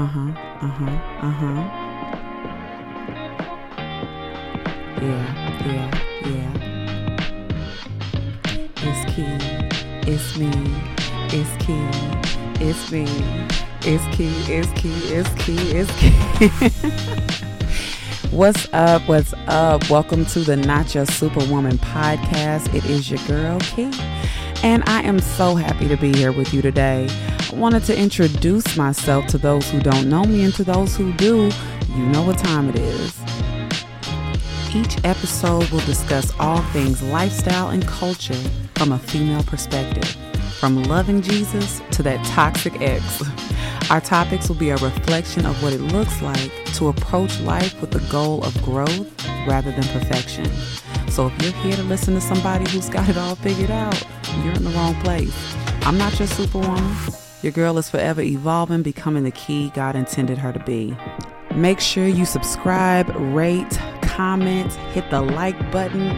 Uh huh. Uh huh. Uh huh. Yeah. Yeah. Yeah. It's key. It's me. It's key. It's me. It's key. It's key. It's key. It's key. What's up? What's up? Welcome to the Not Your Superwoman podcast. It is your girl, Key. And I am so happy to be here with you today. Wanted to introduce myself to those who don't know me and to those who do. You know what time it is. Each episode will discuss all things lifestyle and culture from a female perspective, from loving Jesus to that toxic ex. Our topics will be a reflection of what it looks like to approach life with the goal of growth rather than perfection. So if you're here to listen to somebody who's got it all figured out, you're in the wrong place. I'm not your superwoman. Your girl is forever evolving, becoming the key God intended her to be. Make sure you subscribe, rate, comment, hit the like button,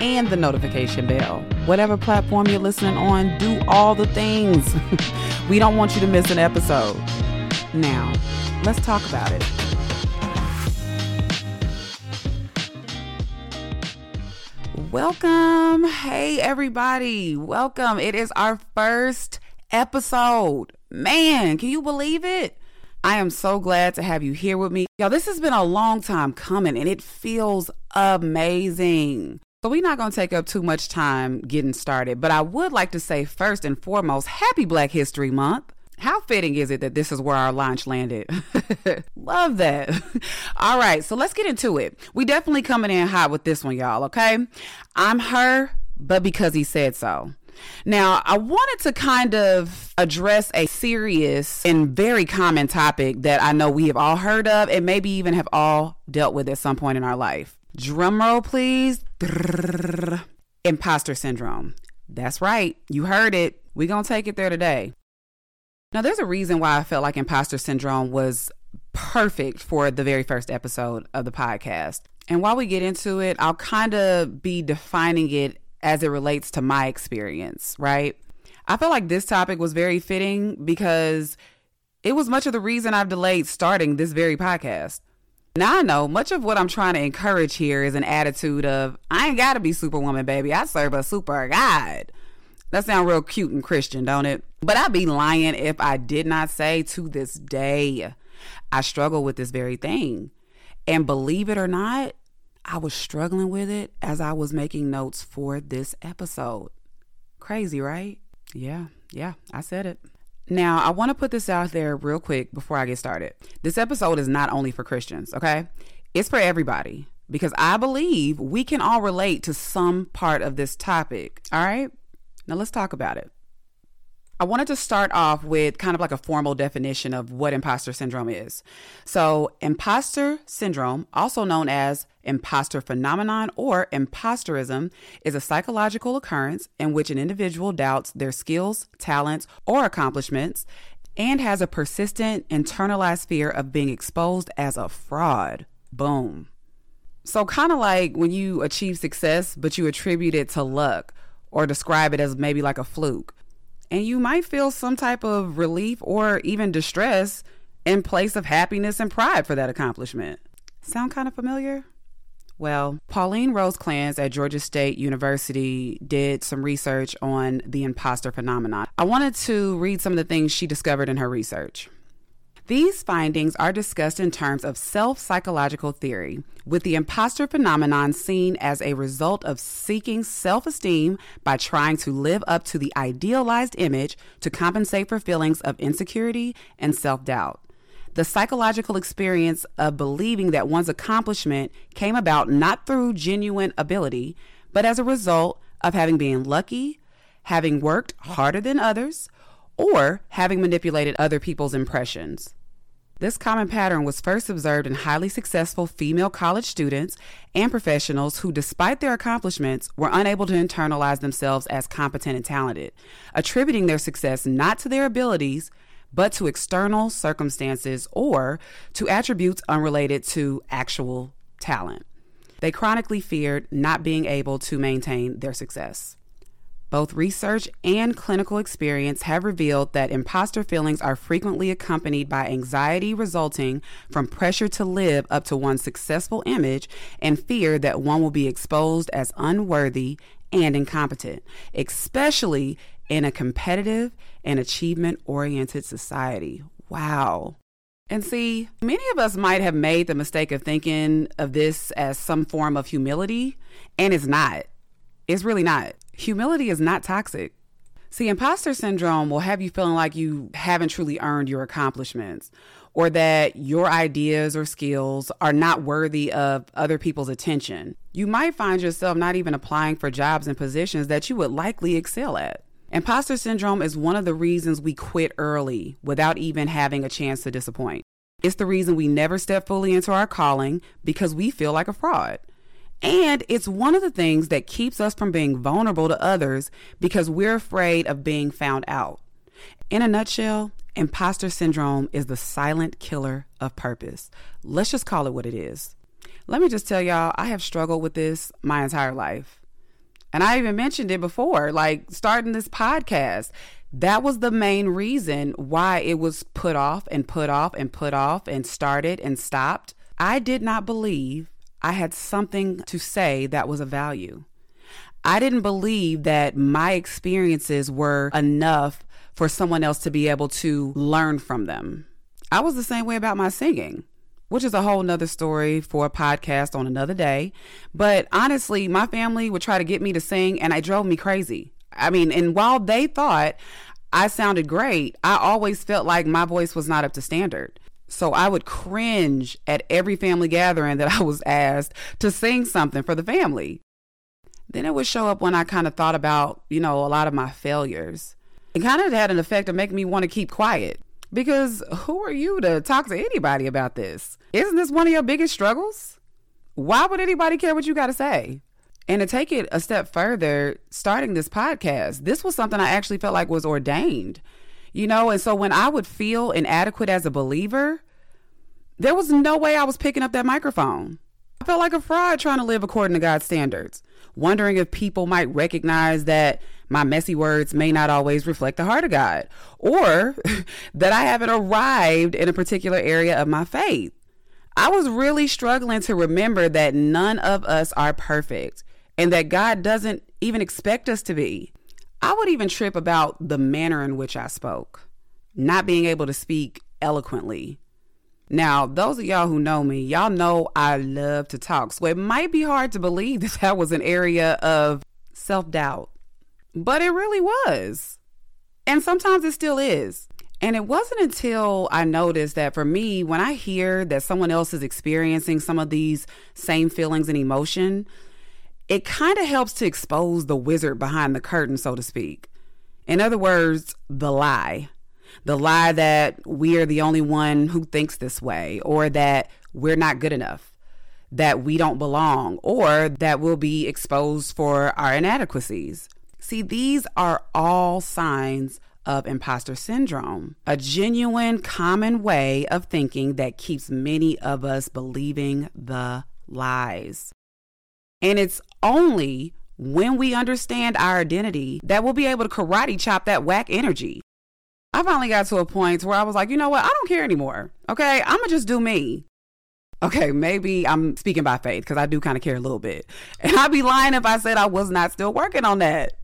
and the notification bell. Whatever platform you're listening on, do all the things. we don't want you to miss an episode. Now, let's talk about it. Welcome. Hey, everybody. Welcome. It is our first episode. Man, can you believe it? I am so glad to have you here with me. Y'all, this has been a long time coming and it feels amazing. So, we're not going to take up too much time getting started, but I would like to say first and foremost, happy Black History Month. How fitting is it that this is where our launch landed? Love that. All right, so let's get into it. We definitely coming in hot with this one, y'all, okay? I'm her, but because he said so. Now, I wanted to kind of address a serious and very common topic that I know we have all heard of and maybe even have all dealt with at some point in our life. Drum roll, please. Imposter syndrome. That's right. You heard it. We're going to take it there today. Now, there's a reason why I felt like imposter syndrome was perfect for the very first episode of the podcast. And while we get into it, I'll kind of be defining it as it relates to my experience, right? I feel like this topic was very fitting because it was much of the reason I've delayed starting this very podcast. Now I know much of what I'm trying to encourage here is an attitude of I ain't got to be superwoman, baby. I serve a super God. That sounds real cute and Christian, don't it? But I'd be lying if I did not say to this day, I struggle with this very thing. And believe it or not, I was struggling with it as I was making notes for this episode. Crazy, right? Yeah, yeah, I said it. Now, I want to put this out there real quick before I get started. This episode is not only for Christians, okay? It's for everybody because I believe we can all relate to some part of this topic, all right? Now let's talk about it. I wanted to start off with kind of like a formal definition of what imposter syndrome is. So, imposter syndrome, also known as imposter phenomenon or imposterism, is a psychological occurrence in which an individual doubts their skills, talents, or accomplishments and has a persistent internalized fear of being exposed as a fraud. Boom. So, kind of like when you achieve success, but you attribute it to luck or describe it as maybe like a fluke. And you might feel some type of relief or even distress in place of happiness and pride for that accomplishment. Sound kind of familiar? Well, Pauline Rose Clance at Georgia State University did some research on the imposter phenomenon. I wanted to read some of the things she discovered in her research. These findings are discussed in terms of self psychological theory, with the imposter phenomenon seen as a result of seeking self esteem by trying to live up to the idealized image to compensate for feelings of insecurity and self doubt. The psychological experience of believing that one's accomplishment came about not through genuine ability, but as a result of having been lucky, having worked harder than others, or having manipulated other people's impressions. This common pattern was first observed in highly successful female college students and professionals who, despite their accomplishments, were unable to internalize themselves as competent and talented, attributing their success not to their abilities, but to external circumstances or to attributes unrelated to actual talent. They chronically feared not being able to maintain their success. Both research and clinical experience have revealed that imposter feelings are frequently accompanied by anxiety resulting from pressure to live up to one's successful image and fear that one will be exposed as unworthy and incompetent, especially in a competitive and achievement oriented society. Wow. And see, many of us might have made the mistake of thinking of this as some form of humility, and it's not. It's really not. Humility is not toxic. See, imposter syndrome will have you feeling like you haven't truly earned your accomplishments or that your ideas or skills are not worthy of other people's attention. You might find yourself not even applying for jobs and positions that you would likely excel at. Imposter syndrome is one of the reasons we quit early without even having a chance to disappoint. It's the reason we never step fully into our calling because we feel like a fraud. And it's one of the things that keeps us from being vulnerable to others because we're afraid of being found out. In a nutshell, imposter syndrome is the silent killer of purpose. Let's just call it what it is. Let me just tell y'all, I have struggled with this my entire life. And I even mentioned it before, like starting this podcast. That was the main reason why it was put off and put off and put off and started and stopped. I did not believe I had something to say that was of value. I didn't believe that my experiences were enough for someone else to be able to learn from them. I was the same way about my singing, which is a whole nother story for a podcast on another day. But honestly, my family would try to get me to sing and it drove me crazy. I mean, and while they thought I sounded great, I always felt like my voice was not up to standard. So I would cringe at every family gathering that I was asked to sing something for the family. Then it would show up when I kind of thought about, you know, a lot of my failures. It kind of had an effect of making me want to keep quiet because who are you to talk to anybody about this? Isn't this one of your biggest struggles? Why would anybody care what you got to say? And to take it a step further, starting this podcast, this was something I actually felt like was ordained. You know, and so when I would feel inadequate as a believer, there was no way I was picking up that microphone. I felt like a fraud trying to live according to God's standards, wondering if people might recognize that my messy words may not always reflect the heart of God, or that I haven't arrived in a particular area of my faith. I was really struggling to remember that none of us are perfect and that God doesn't even expect us to be. I would even trip about the manner in which I spoke, not being able to speak eloquently. Now, those of y'all who know me, y'all know I love to talk. So it might be hard to believe that that was an area of self doubt, but it really was. And sometimes it still is. And it wasn't until I noticed that for me, when I hear that someone else is experiencing some of these same feelings and emotion, it kind of helps to expose the wizard behind the curtain, so to speak. In other words, the lie. The lie that we are the only one who thinks this way, or that we're not good enough, that we don't belong, or that we'll be exposed for our inadequacies. See, these are all signs of imposter syndrome, a genuine common way of thinking that keeps many of us believing the lies. And it's only when we understand our identity that we'll be able to karate chop that whack energy. I finally got to a point where I was like, you know what? I don't care anymore. Okay. I'm going to just do me. Okay. Maybe I'm speaking by faith because I do kind of care a little bit. And I'd be lying if I said I was not still working on that.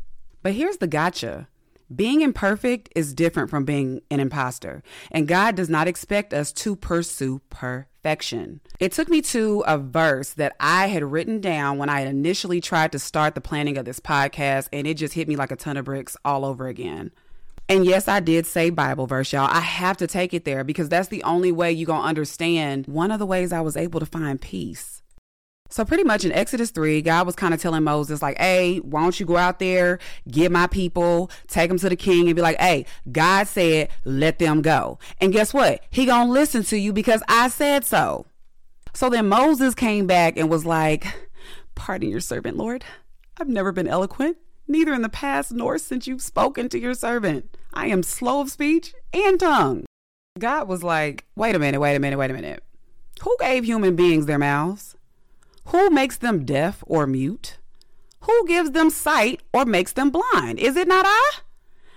But here's the gotcha being imperfect is different from being an imposter, and God does not expect us to pursue perfection. It took me to a verse that I had written down when I initially tried to start the planning of this podcast, and it just hit me like a ton of bricks all over again. And yes, I did say Bible verse, y'all. I have to take it there because that's the only way you're going to understand one of the ways I was able to find peace. So pretty much in Exodus 3, God was kind of telling Moses like, "Hey, why don't you go out there, get my people, take them to the king and be like, "Hey, God said, let them go." And guess what? He going to listen to you because I said so. So then Moses came back and was like, "Pardon your servant, Lord. I've never been eloquent, neither in the past nor since you've spoken to your servant. I am slow of speech and tongue." God was like, "Wait a minute, wait a minute, wait a minute. Who gave human beings their mouths?" Who makes them deaf or mute? Who gives them sight or makes them blind? Is it not I?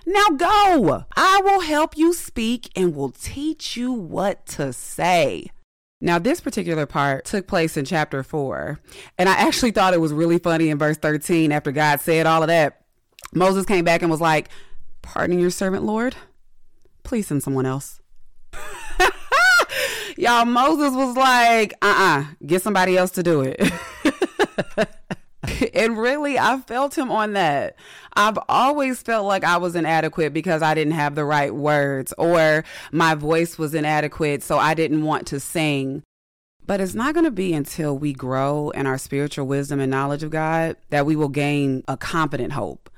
Now go. I will help you speak and will teach you what to say. Now, this particular part took place in chapter four, and I actually thought it was really funny in verse 13 after God said all of that. Moses came back and was like, Pardon your servant, Lord. Please send someone else. Y'all, Moses was like, uh uh-uh, uh, get somebody else to do it. and really, I felt him on that. I've always felt like I was inadequate because I didn't have the right words or my voice was inadequate, so I didn't want to sing. But it's not going to be until we grow in our spiritual wisdom and knowledge of God that we will gain a confident hope.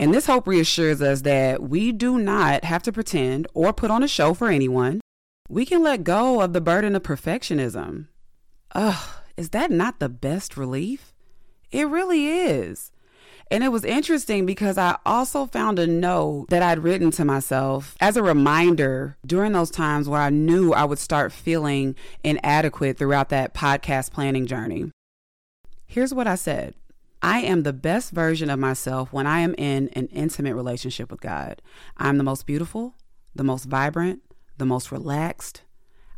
And this hope reassures us that we do not have to pretend or put on a show for anyone. We can let go of the burden of perfectionism. Ugh, is that not the best relief? It really is. And it was interesting because I also found a note that I'd written to myself as a reminder during those times where I knew I would start feeling inadequate throughout that podcast planning journey. Here's what I said I am the best version of myself when I am in an intimate relationship with God. I'm the most beautiful, the most vibrant, the most relaxed.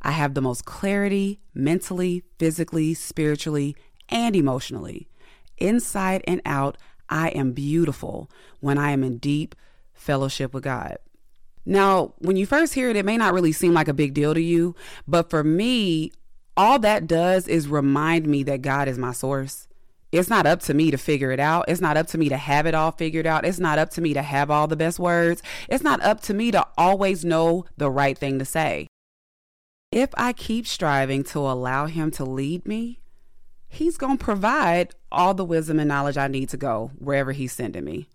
I have the most clarity mentally, physically, spiritually, and emotionally. Inside and out, I am beautiful when I am in deep fellowship with God. Now, when you first hear it, it may not really seem like a big deal to you, but for me, all that does is remind me that God is my source. It's not up to me to figure it out. It's not up to me to have it all figured out. It's not up to me to have all the best words. It's not up to me to always know the right thing to say. If I keep striving to allow Him to lead me, He's going to provide all the wisdom and knowledge I need to go wherever He's sending me.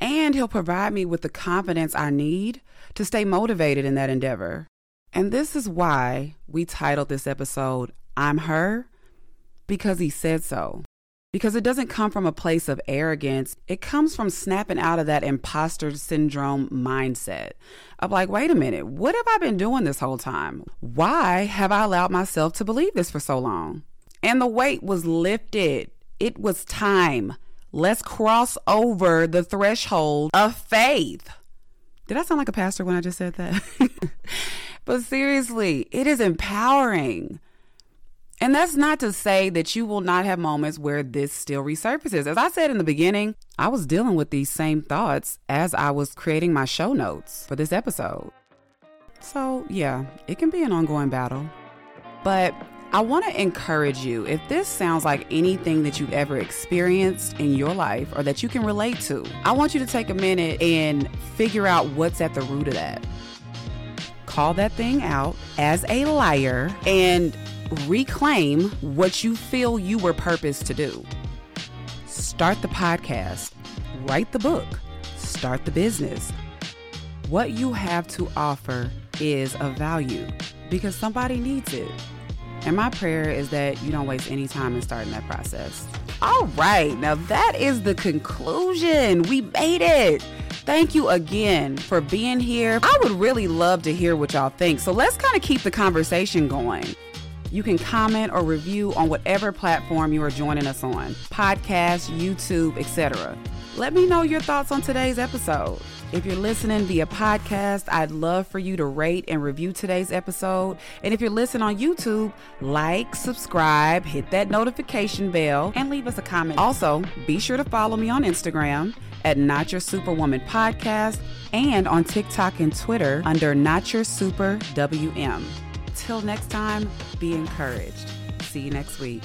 And He'll provide me with the confidence I need to stay motivated in that endeavor. And this is why we titled this episode, I'm Her, because He said so. Because it doesn't come from a place of arrogance, it comes from snapping out of that imposter syndrome mindset of like, wait a minute, what have I been doing this whole time? Why have I allowed myself to believe this for so long? and the weight was lifted. It was time. Let's cross over the threshold of faith. Did I sound like a pastor when I just said that? but seriously, it is empowering. And that's not to say that you will not have moments where this still resurfaces. As I said in the beginning, I was dealing with these same thoughts as I was creating my show notes for this episode. So, yeah, it can be an ongoing battle. But I want to encourage you if this sounds like anything that you've ever experienced in your life or that you can relate to, I want you to take a minute and figure out what's at the root of that. Call that thing out as a liar and reclaim what you feel you were purposed to do. Start the podcast, write the book, start the business. What you have to offer is of value because somebody needs it. And my prayer is that you don't waste any time in starting that process. All right, now that is the conclusion. We made it. Thank you again for being here. I would really love to hear what y'all think. So let's kind of keep the conversation going. You can comment or review on whatever platform you are joining us on podcast, YouTube, etc. Let me know your thoughts on today's episode. If you're listening via podcast, I'd love for you to rate and review today's episode. And if you're listening on YouTube, like, subscribe, hit that notification bell, and leave us a comment. Also, be sure to follow me on Instagram at Not Your Superwoman Podcast and on TikTok and Twitter under Not Your Super WM. Till next time, be encouraged. See you next week.